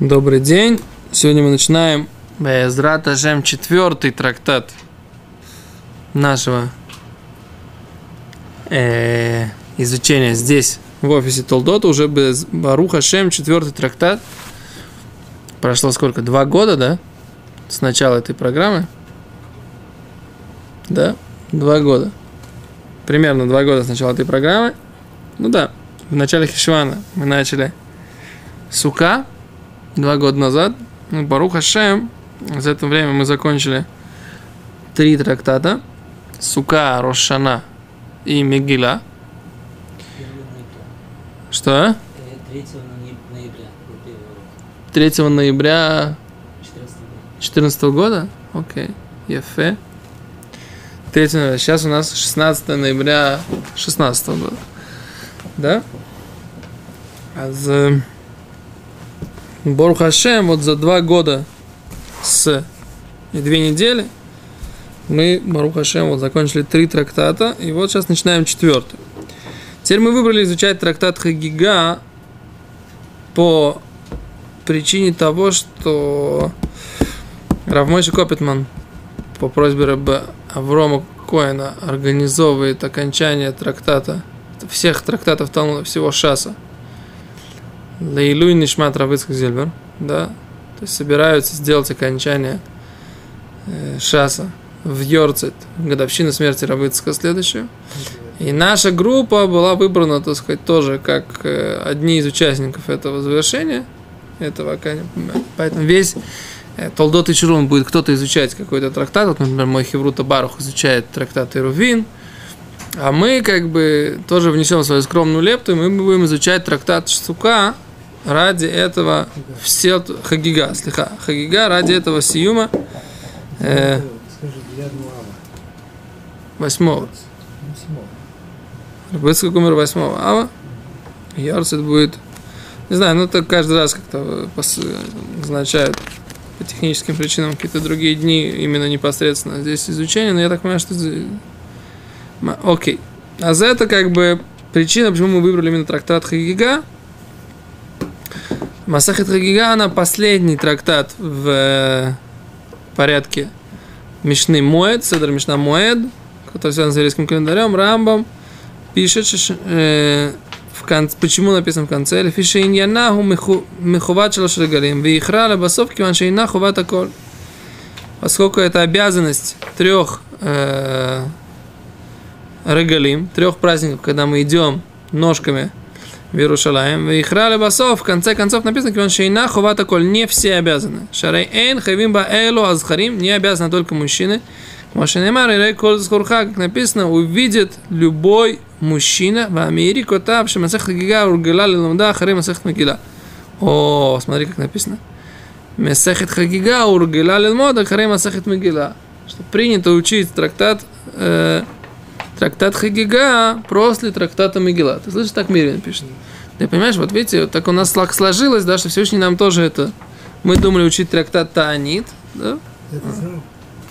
Добрый день. Сегодня мы начинаем Безрат Ажем четвертый трактат нашего э, изучения здесь, в офисе Толдота, уже без Барух Ашем, четвертый трактат. Прошло сколько? Два года, да? С начала этой программы? Да? Два года. Примерно два года с начала этой программы. Ну да, в начале Хишвана мы начали Сука, два года назад. Ну, Барух Хашем. За это время мы закончили три трактата. Сука, Рошана и Мегила. Что? 3 ноября 2014 года? Окей. Ефе. 3 ноября. Сейчас у нас 16 ноября 2016 года. Да? А за... Борух Хашем, вот за два года с и две недели мы, Борух Хашем, вот закончили три трактата, и вот сейчас начинаем четвертый. Теперь мы выбрали изучать трактат Хагига по причине того, что Равмойши Копитман по просьбе Раба Аврома Коина организовывает окончание трактата, всех трактатов Талмуда, всего Шаса – Лейлуй Нишмат Равыцкак Зильбер, да, то есть собираются сделать окончание э, Шаса в Йорцет, годовщину смерти Равыцка следующую. И наша группа была выбрана, так сказать, тоже как э, одни из участников этого завершения, этого Поэтому весь э, Толдот и Чурун будет кто-то изучать какой-то трактат, вот, например, мой Хеврута Барух изучает трактат Ирувин, а мы как бы тоже внесем свою скромную лепту, и мы будем изучать трактат Сука, ради этого все Хагига, слегка, Хагига ради этого Сиюма э, восьмого. Рыбыцкак умер восьмого ава. Ярцит будет, не знаю, ну это каждый раз как-то означает по техническим причинам какие-то другие дни именно непосредственно здесь изучение, но я так понимаю, что окей. А за это как бы причина, почему мы выбрали именно трактат Хагига – Масахет Хагига, она последний трактат в э, порядке Мишны Моэд, Седр Мишна Моэд, который связан с еврейским календарем, Рамбом, пишет, э, в конце, почему написано в конце, «Лефиша иньянаху мехуват шалош регалим, вихра лебасов киван шейна хуват аколь». Поскольку это обязанность трех э, регалим, трех праздников, когда мы идем ножками в Иерушалаем. И храли басов, в конце концов написано, что шейна хувата коль, не все обязаны. Шарей эйн хавим ба элу азхарим, не обязаны только мужчины. Машинемар и коль скурха, как написано, увидит любой мужчина в Америке, котав, шамасех гига ургела лилумда харе масех магила. О, смотри, как написано. Месехет хагига ургела лилмода харе масехет магила. Что принято учить трактат э, трактат Хагига после трактата Мегила. Ты слышишь, так Мирин пишет. Ты понимаешь, вот видите, вот так у нас сложилось, да, что Всевышний нам тоже это... Мы думали учить трактат Таанит, да?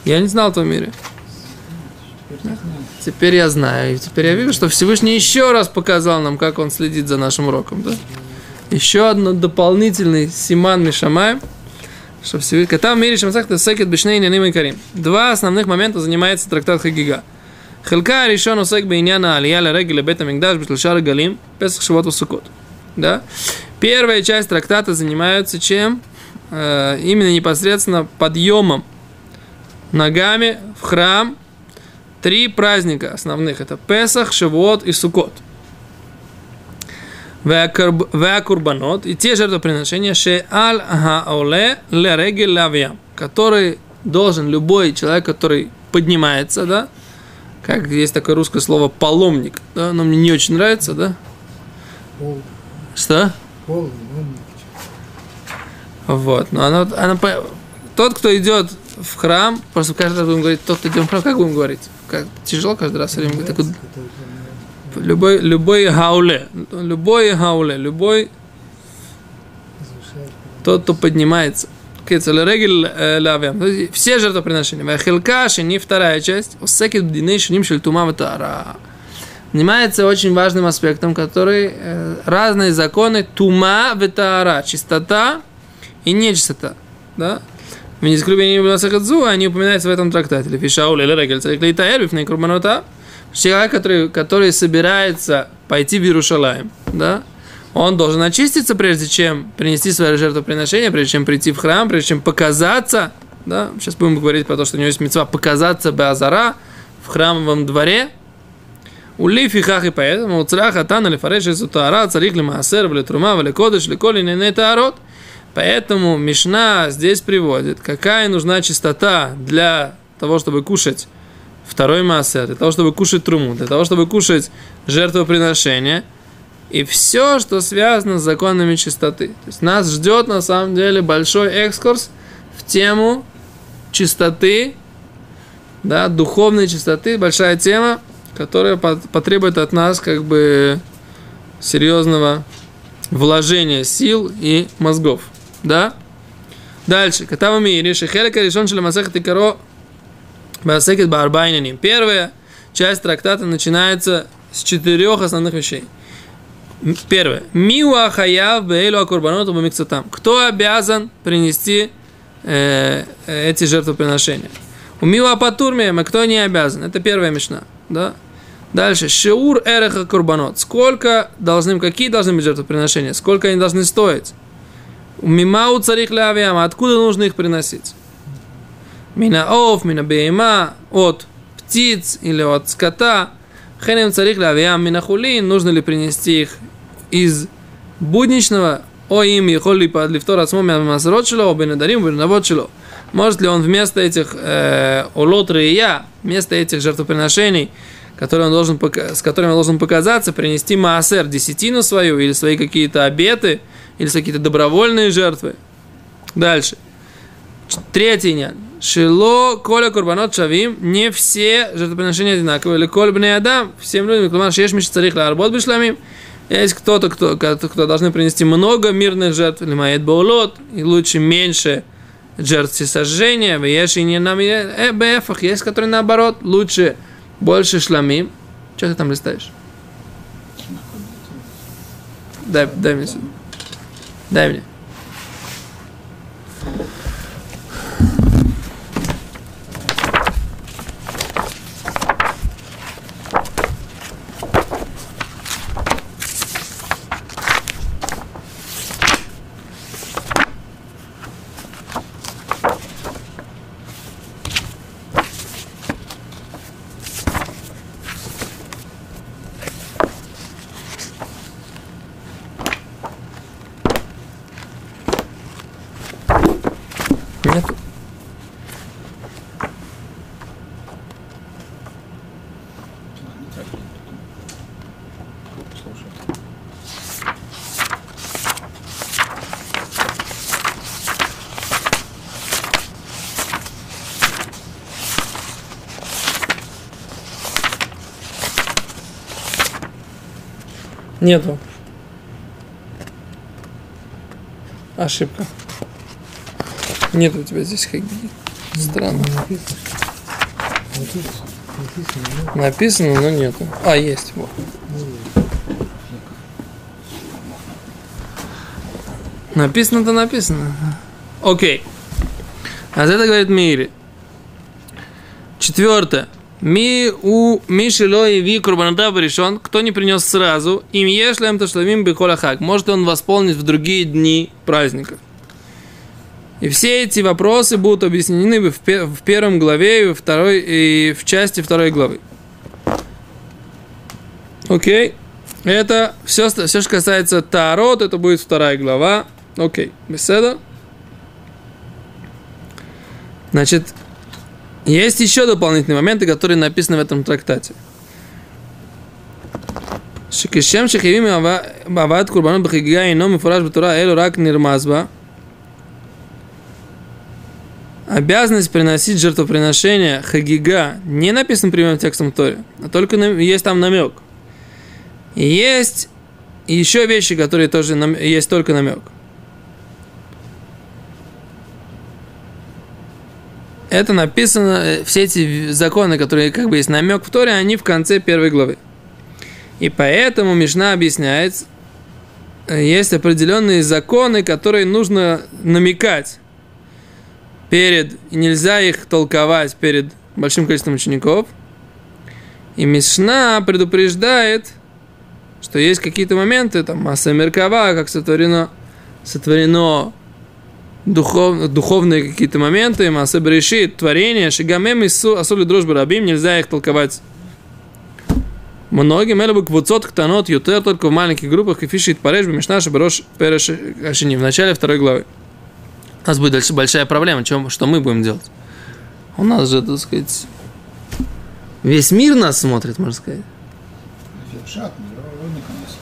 Я не знал в том мире. Теперь я знаю. И теперь я вижу, что Всевышний еще раз показал нам, как он следит за нашим уроком. Да? Еще один дополнительный Симан Мишамай. Что Всевышний... Там в мире Шамсах Тесекет Бешней Няним и Карим. Два основных момента занимается трактат Хагига – חלקה הראשון עוסק בעניין העלייה לרגל לבית המקדש בשלושה רגלים, פסח, שבועות וסוכות. Да? Первая часть трактата занимается чем? Э, именно непосредственно подъемом ногами в храм. Три праздника основных. Это Песах, Шавуот и Сукот. Веакурбанот. И те жертвоприношения, ше аль хаоле ле регель лавьям. Который должен любой человек, который поднимается, да, как есть такое русское слово паломник, да, оно мне не очень нравится, да? Пол. Что? Пол, вот, но оно, оно, тот, кто идет в храм, просто каждый раз будем говорить, тот, кто идет в храм, как будем говорить? Как, тяжело каждый раз время говорить. Такой, любой, любой гауле, любой гауле, любой тот, кто поднимается. Кецелерегель э, лавям. Все жертвоприношения. Вахилка, не вторая часть. Осекет бдиней шаним шельтума ватара. Занимается очень важным аспектом, который э, разные законы тума ветара, чистота и нечистота. Да? В нескрубине Масахадзу они упоминаются в этом трактате. Лефишаул или Регель Царик Лейтаэль, Бифней Курбанота. Человек, который, который собирается пойти в Иерушалаем, да, он должен очиститься, прежде чем принести свое жертвоприношение, прежде чем прийти в храм, прежде чем показаться, да, сейчас будем говорить про то, что у него есть мецва показаться Беазара в храмовом дворе, у лифихах и поэтому у цраха тана лифареш из утара царих лимаасер вли трума вли кодыш ли коли не таарот. Поэтому Мишна здесь приводит, какая нужна чистота для того, чтобы кушать второй массер, для того, чтобы кушать труму, для того, чтобы кушать жертвоприношение и все, что связано с законами чистоты. То есть нас ждет на самом деле большой экскурс в тему чистоты, да, духовной чистоты, большая тема, которая потребует от нас как бы серьезного вложения сил и мозгов. Да? Дальше. Катава мири, шехелека решен шеле масехат икаро басекет барбайнаним. Первая часть трактата начинается с четырех основных вещей. Первое. Миуа хаяв бейлу акурбаноту бамиксатам. Кто обязан принести э, эти жертвоприношения? У Миуа патурмия, кто не обязан? Это первая мечта. Да? Дальше. Шеур эреха курбанот. Сколько должны, какие должны быть жертвоприношения? Сколько они должны стоить? Мимау царих лавиама. Откуда нужно их приносить? Мина ов, мина бейма, от птиц или от скота. Хенем царих лавиам мина хулин. Нужно ли принести их из будничного? О им и холли под лифтор ацмо масрот шло, бенедарим, бенавод шло. Может ли он вместо этих э, олот я, вместо этих жертвоприношений, который он должен, с которыми он должен показаться, принести маасер, десятину свою, или свои какие-то обеты, или какие-то добровольные жертвы. Дальше. Третий нян. Шило коля курбанот шавим, не все жертвоприношения одинаковые. Или коль бне адам, всем людям, клумар шеш миш царих ларбот бишламим. Есть кто-то, кто, кто, кто должны принести много мирных жертв, или мает баулот, и лучше меньше жертв сожжения, есть и не нам э, бефах, есть, которые наоборот, лучше больше шламим. Что ты там листаешь? Дай, дай мне сюда. Дай мне. Нету. Ошибка. Нет у тебя здесь хаги. Странно. Написано, но нету. А, есть. Вот. Написано-то написано. Окей. А это говорит Мири. Четвертое. Ми у Мишело и Ви Курбанатав решен, кто не принес сразу, им ешлем ташлавим бихолахак. Может он восполнить в другие дни праздника. И все эти вопросы будут объяснены в, в первом главе и, во второй, и в части второй главы. Окей. Это все, все, что касается тарот, это будет вторая глава. Окей. Беседа. Значит, есть еще дополнительные моменты, которые написаны в этом трактате. Шикишем шехивим ават курбану бхигга ино мифураж батура элу рак нирмазба. Обязанность приносить жертвоприношение хагига не написан прямым текстом Торе, а только есть там намек. Есть еще вещи, которые тоже есть только намек. это написано, э, все эти законы, которые как бы есть намек в Торе, они в конце первой главы. И поэтому Мишна объясняет, есть определенные законы, которые нужно намекать перед, нельзя их толковать перед большим количеством учеников. И Мишна предупреждает, что есть какие-то моменты, там, масса Меркава, как сотворено, сотворено духов, духовные какие-то моменты, масса Берешит, творение, шигамем и асули дружбы рабим, нельзя их толковать многим, это бы квуцот ктанот ютер только в маленьких группах, и фишит пареш, мишна шаброш переш ашини, в начале второй главы. У нас будет дальше большая проблема, чем, что мы будем делать. У нас же, так сказать, весь мир нас смотрит, можно сказать.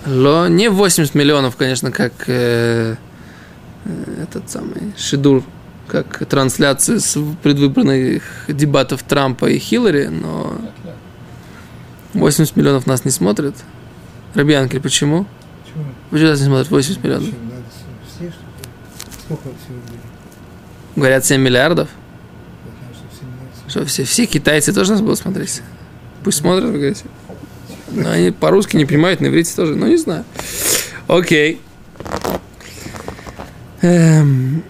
Ло, не 80 миллионов, конечно, как э, э, этот самый Шидур, как трансляции с предвыборных дебатов Трампа и Хиллари, но 80 миллионов нас не смотрят. Рабианкель, почему? Почему? Почему нас не смотрят 80 миллионов? Сколько всего Говорят 7 миллиардов. Что, все, все китайцы тоже нас будут смотреть? Пусть смотрят, вы говорите. Но они по-русски не понимают, на иврите тоже. Ну, не знаю. Окей. Эм,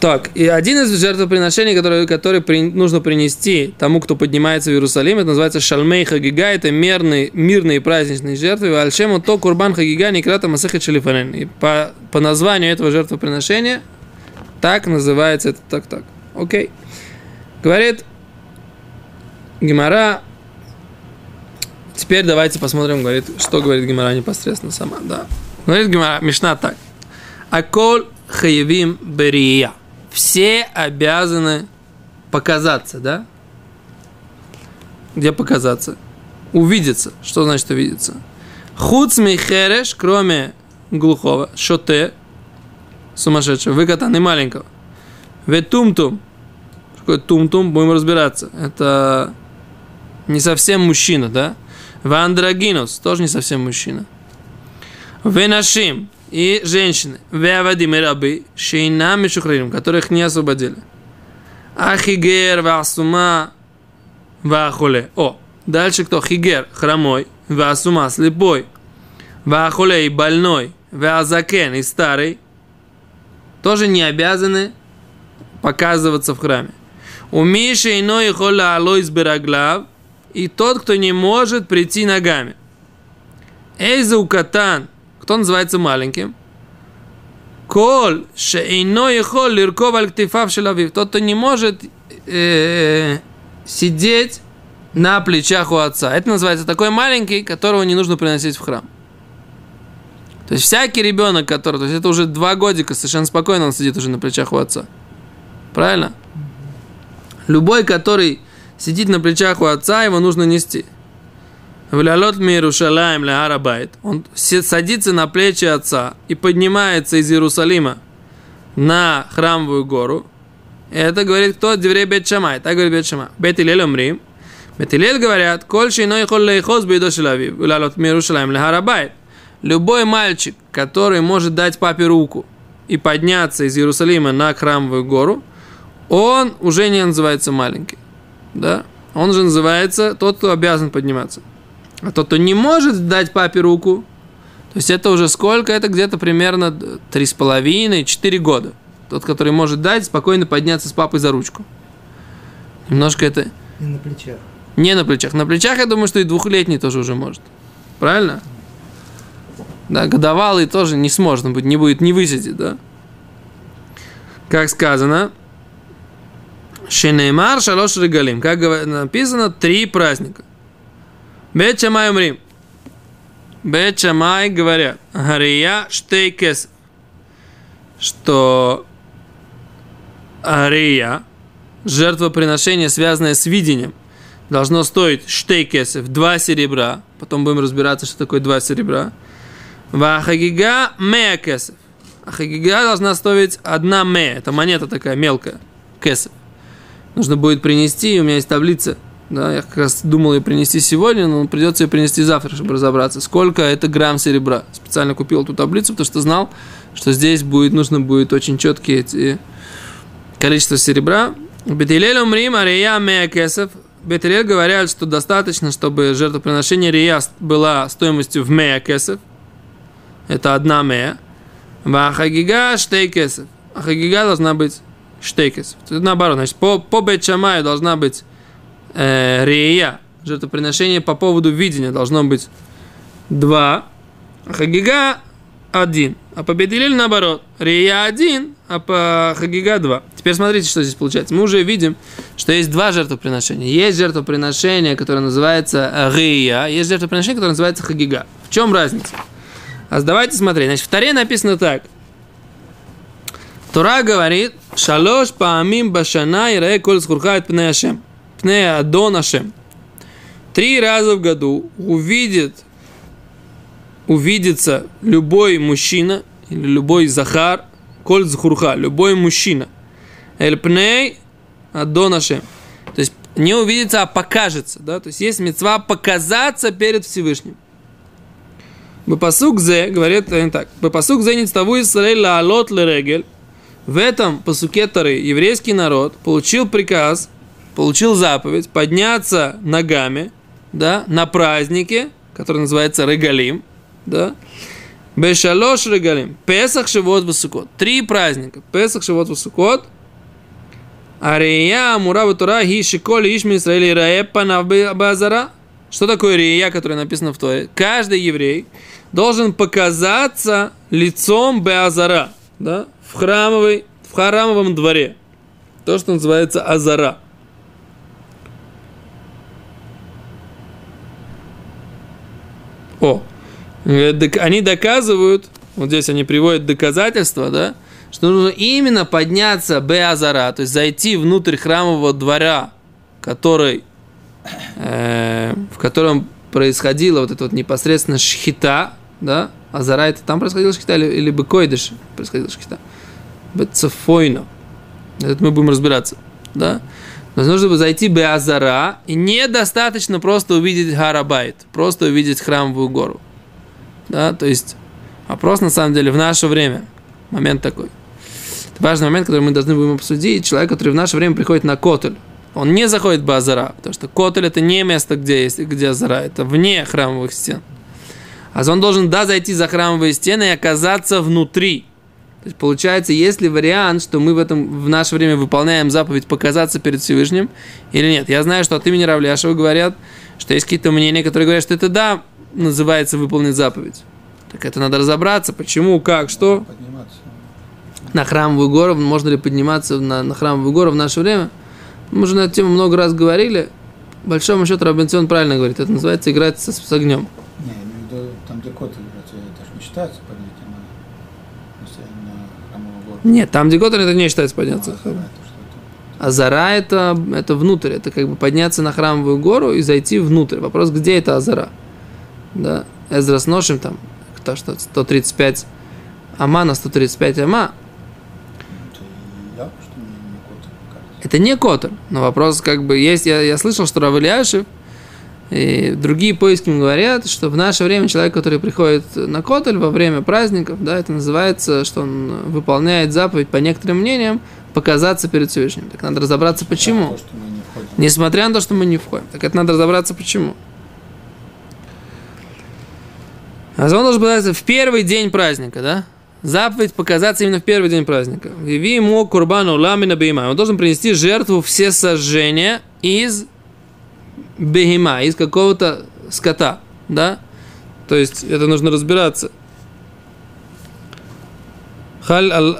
так, и один из жертвоприношений, который, который при, нужно принести тому, кто поднимается в Иерусалим, это называется Шалмей Хагига, это мирные, мирные праздничные жертвы. Альшему то Курбан Хагига Некрата Масаха Шалифанен. И по, по названию этого жертвоприношения так называется это так-так. Окей. Говорит Гимара. Теперь давайте посмотрим, говорит, что говорит Гимара непосредственно сама. Да. Говорит Гимара, Мишна так. Акол хаевим берия все обязаны показаться, да? Где показаться? Увидеться. Что значит увидеться? Хуц хереш, кроме глухого, шоте, сумасшедшего, выкатанный маленького. Ветумтум. Такое тум-тум, будем разбираться. Это не совсем мужчина, да? Вандрагинус, тоже не совсем мужчина. Венашим, и женщины. Веавадим и рабы, шейна мишухрим, которых не освободили. Ахигер, васума, вахуле. О, дальше кто? Хигер, хромой, васума, слепой, вахуле и больной, вазакен и старый, тоже не обязаны показываться в храме. У Миши иной хола алойс бераглав, и тот, кто не может прийти ногами. Эйза укатан – кто называется маленьким? Кол шейно ехол лирков аль ктифав шелавив. Тот, кто не может э, сидеть на плечах у отца. Это называется такой маленький, которого не нужно приносить в храм. То есть всякий ребенок, который, то есть это уже два годика, совершенно спокойно он сидит уже на плечах у отца. Правильно? Любой, который сидит на плечах у отца, его нужно нести. Влялот Мирушалаем ля Арабайт. Он садится на плечи отца и поднимается из Иерусалима на храмовую гору. Это говорит кто? Деврей Бет Шамай. Так говорит Бет Шамай. Бет Илель Умрим. Бет Илель говорят, коль иной хол лейхоз бейдо шелави. Влялот Мирушалаем ля Арабайт. Любой мальчик, который может дать папе руку и подняться из Иерусалима на храмовую гору, он уже не называется маленький. Да? Он же называется тот, кто обязан подниматься. А тот, кто не может дать папе руку, то есть это уже сколько? Это где-то примерно 3,5-4 года. Тот, который может дать, спокойно подняться с папой за ручку. Немножко это... Не на плечах. Не на плечах. На плечах, я думаю, что и двухлетний тоже уже может. Правильно? Да, годовалый тоже не сможет быть, не будет, не высидит, да? Как сказано, Шенеймар шалош регалим. Как написано, три праздника. Бет Шамай умрим. Бет Шамай говорят, Гария штейкес, что Ария, жертвоприношение, связанное с видением, должно стоить штейкесов, два серебра. Потом будем разбираться, что такое два серебра. Вахагига мея кесов. А должна стоить одна ме. Это монета такая мелкая. Кесов. Нужно будет принести, у меня есть таблица – да, я как раз думал ее принести сегодня, но придется ее принести завтра, чтобы разобраться, сколько это грамм серебра. Специально купил эту таблицу, потому что знал, что здесь будет, нужно будет очень четкие эти количество серебра. Бетилель умрим, ария мея кесов. Бетилель говорят, что достаточно, чтобы жертвоприношение рия была стоимостью в мея кесов. Это одна ме. Вахагига штейкесов. А хагига должна быть штейкесов. Наоборот, значит, по, по Бетшамаю должна быть э, рея, жертвоприношение по поводу видения должно быть два, а хагига один. А по Бедилель наоборот. Рия один, а по Хагига два. Теперь смотрите, что здесь получается. Мы уже видим, что есть два жертвоприношения. Есть жертвоприношение, которое называется Рия, есть жертвоприношение, которое называется Хагига. В чем разница? А давайте смотреть. Значит, в Таре написано так. Тура говорит, шалош паамим башана и рей коль скурхает пне Ашем. Пне Адон Ашем. Три раза в году увидит увидится любой мужчина или любой захар, коль захурха, любой мужчина. Эльпней адонашем. То есть не увидится, а покажется. Да? То есть есть мецва показаться перед Всевышним. Бепасук зе, говорит они так, Бепасук зе ництаву Исраэль лаалот лерегель. В этом пасуке Тары еврейский народ получил приказ, получил заповедь подняться ногами да, на празднике, который называется Регалим, да? Бешалош регалим. Песах, Шивот, Васукот. Три праздника. Песах, Шивот, Васукот. Ария, Мура, Тура, Хи, Шиколи, Ишми, Израиль, Раепа, Базара. Что такое рия, которое написано в Торе? Каждый еврей должен показаться лицом Беазара, да, в храмовой, в храмовом дворе. То, что называется Азара. О, Э, они доказывают, вот здесь они приводят доказательства, да, что нужно именно подняться Беазара, то есть зайти внутрь храмового двора, который, э, в котором происходила вот эта вот непосредственно шхита, да, Азара это там происходила шхита или, или Бекойдыш происходила шхита? Бецефойно. Это мы будем разбираться, да. Но нужно зайти Беазара, и недостаточно просто увидеть Харабайт, просто увидеть храмовую гору. Да, то есть вопрос на самом деле в наше время. Момент такой. Это важный момент, который мы должны будем обсудить. Человек, который в наше время приходит на Котель, он не заходит в Базара, потому что Котель это не место, где есть, где Азара, это вне храмовых стен. А он должен, да, зайти за храмовые стены и оказаться внутри. То есть получается, есть ли вариант, что мы в, этом, в наше время выполняем заповедь показаться перед Всевышним или нет. Я знаю, что от имени Равляшева говорят, что есть какие-то мнения, которые говорят, что это да, называется выполнить заповедь. Так это надо разобраться, почему, как, что. Подниматься. На храмовую гору, можно ли подниматься на, на храмовую гору в наше время? Мы уже на эту тему много раз говорили. Большому счету Робинсон правильно говорит, это называется играть с, с огнем. Не, там где кот играть, это же не считается поднятием на, на храмовую гору. Нет, там где кот это не считается подняться. А зара это, это внутрь, это как бы подняться на храмовую гору и зайти внутрь. Вопрос, где это Азара? да, Эзра с ношем там, то, что 135 ама на 135 ама. Это не котер, но вопрос как бы есть, я, я слышал, что Рав Ильяшев и другие поиски говорят, что в наше время человек, который приходит на котель во время праздников, да, это называется, что он выполняет заповедь, по некоторым мнениям, показаться перед Всевышним. Так надо разобраться, почему. Несмотря на то, что мы не входим. Так это надо разобраться, почему. А он должен быть в первый день праздника, да? Заповедь показаться именно в первый день праздника. Виви ему курбану ламина бейма. Он должен принести жертву все сожжения из бегима, из какого-то скота, да? То есть это нужно разбираться. חל על,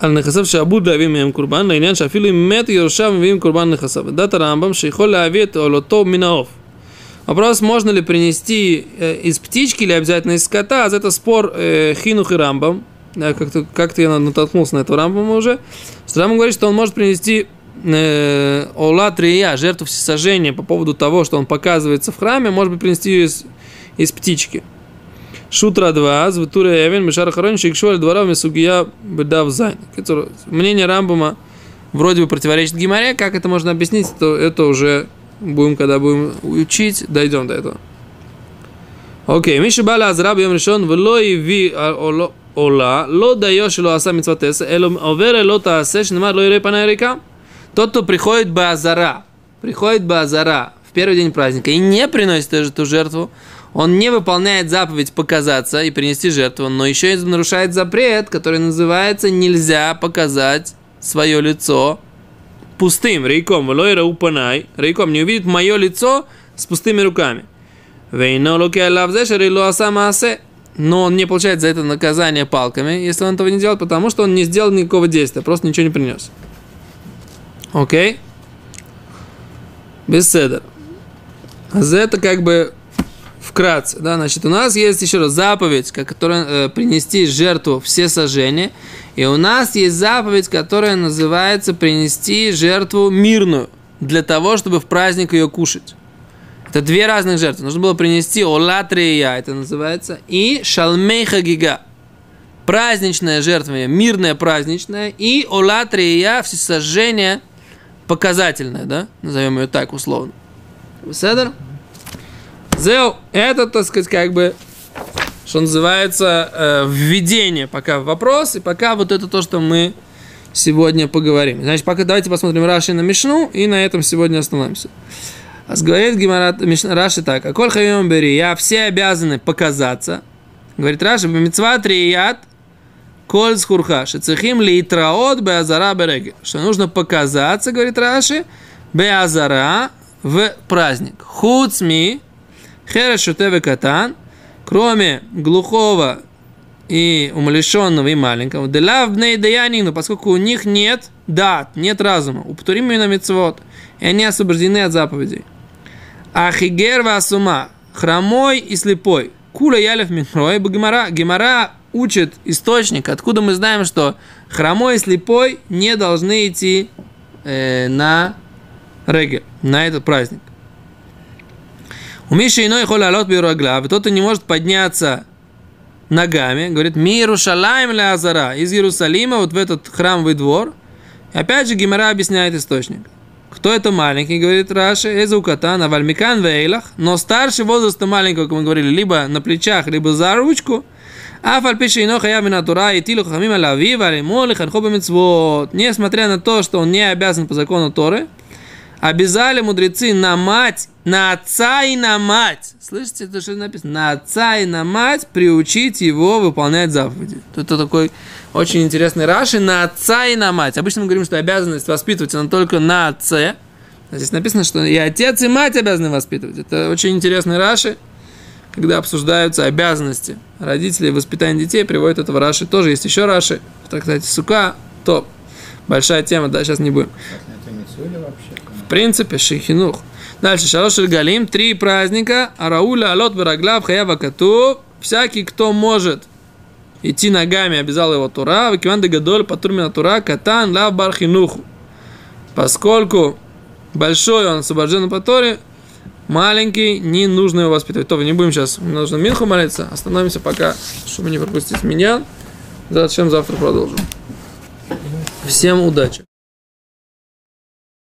על נכסיו שעבוד להביא מהם קורבן, לעניין שאפילו אם מת יורשיו מביאים קורבן נכסיו. דת הרמב"ם שיכול להביא את עולותו מן העוף. Вопрос, можно ли принести э, из птички или обязательно из скота, а это спор э, Хинух и Рамбам. да, как-то, как-то я натолкнулся на этого Рамбама уже. Рамбам говорит, что он может принести э, Ола Трия, жертву всесожжения, по поводу того, что он показывается в храме, может быть, принести ее из, из птички. Шутра 2, Звитура Эвен, Мишар Харонич, Икшуаль, Дворов, Мисугия, Бедав Зайн. Мнение Рамбама вроде бы противоречит Гимаре, как это можно объяснить, то это уже будем, когда будем учить, дойдем до этого. Окей, Миша Бала Азраб Йом Решон, Велой Ви а, Ола, ло даешь ло аса митсватеса, эло овере ло таасе, шнемар ло ирепана река. Тот, кто приходит базара, приходит базара в первый день праздника и не приносит эту жертву, он не выполняет заповедь показаться и принести жертву, но еще и нарушает запрет, который называется «нельзя показать свое лицо пустым рейком, лойра упанай, рейком не увидит мое лицо с пустыми руками. Вейно луке лавзешер и луаса маасе но он не получает за это наказание палками, если он этого не делает, потому что он не сделал никакого действия, просто ничего не принес. Окей? Без седа. А за это как бы вкратце, да, значит, у нас есть еще раз заповедь, которая э, принести жертву все сожжения, и у нас есть заповедь, которая называется принести жертву мирную, для того, чтобы в праздник ее кушать. Это две разных жертвы. Нужно было принести олатрия, это называется, и шалмейха гига. Праздничная жертва, мирная праздничная, и олатрия, всесожжение показательное, да, назовем ее так условно. Седер? Зел, это, так сказать, как бы, что называется, э, введение пока в вопрос, и пока вот это то, что мы сегодня поговорим. Значит, пока давайте посмотрим Раши на Мишну, и на этом сегодня остановимся. А говорит Гимарат Раши так, а коль хайом бери, я все обязаны показаться. Говорит Раши, бемецва трият, коль схурха, шецехим ли траот беазара береги. Что нужно показаться, говорит Раши, беазара в праздник. Хуцми, Херешутеве катан, кроме глухого и умалишенного и маленького, делавбней даянину, поскольку у них нет дат, нет разума, у на мецвод, и они освобождены от заповедей. Ахигер васума, хромой и слепой, кула ялев митмрой, гемара, гемара учит источник, откуда мы знаем, что хромой и слепой не должны идти э, на регель, на этот праздник. У Миши иной холя алот бирогла, тот, кто не может подняться ногами, говорит, миру шалаем ля азара, из Иерусалима вот в этот храмовый двор. И опять же Гимара объясняет источник. Кто это маленький, говорит Раши, Эзукатан, Авальмикан Вейлах, но старше возраста маленького, как мы говорили, либо на плечах, либо за ручку. Несмотря на то, что он не обязан по закону Торы, обязали мудрецы на мать, на отца и на мать. Слышите, это что написано? На отца и на мать приучить его выполнять заповеди. Это такой очень интересный Раши. На отца и на мать. Обычно мы говорим, что обязанность воспитывать она только на отце. Здесь написано, что и отец, и мать обязаны воспитывать. Это очень интересный Раши. Когда обсуждаются обязанности родителей воспитания детей, приводят этого Раши. Тоже есть еще Раши. Так, кстати, сука, топ. Большая тема, да, сейчас не будем. Вообще? Принципе, шихинух. Дальше, шалош галим, три праздника, арауля, алот, бараглав, хаява кату, всякий, кто может идти ногами, обязал его тура, вакиван гадоль, патурмина тура, катан, лав, бархинуху. Поскольку большой он освобожден по Торе, маленький, не нужно его воспитывать. То, не будем сейчас, нужно Минху молиться, остановимся пока, чтобы не пропустить меня. Зачем завтра продолжим. Всем удачи!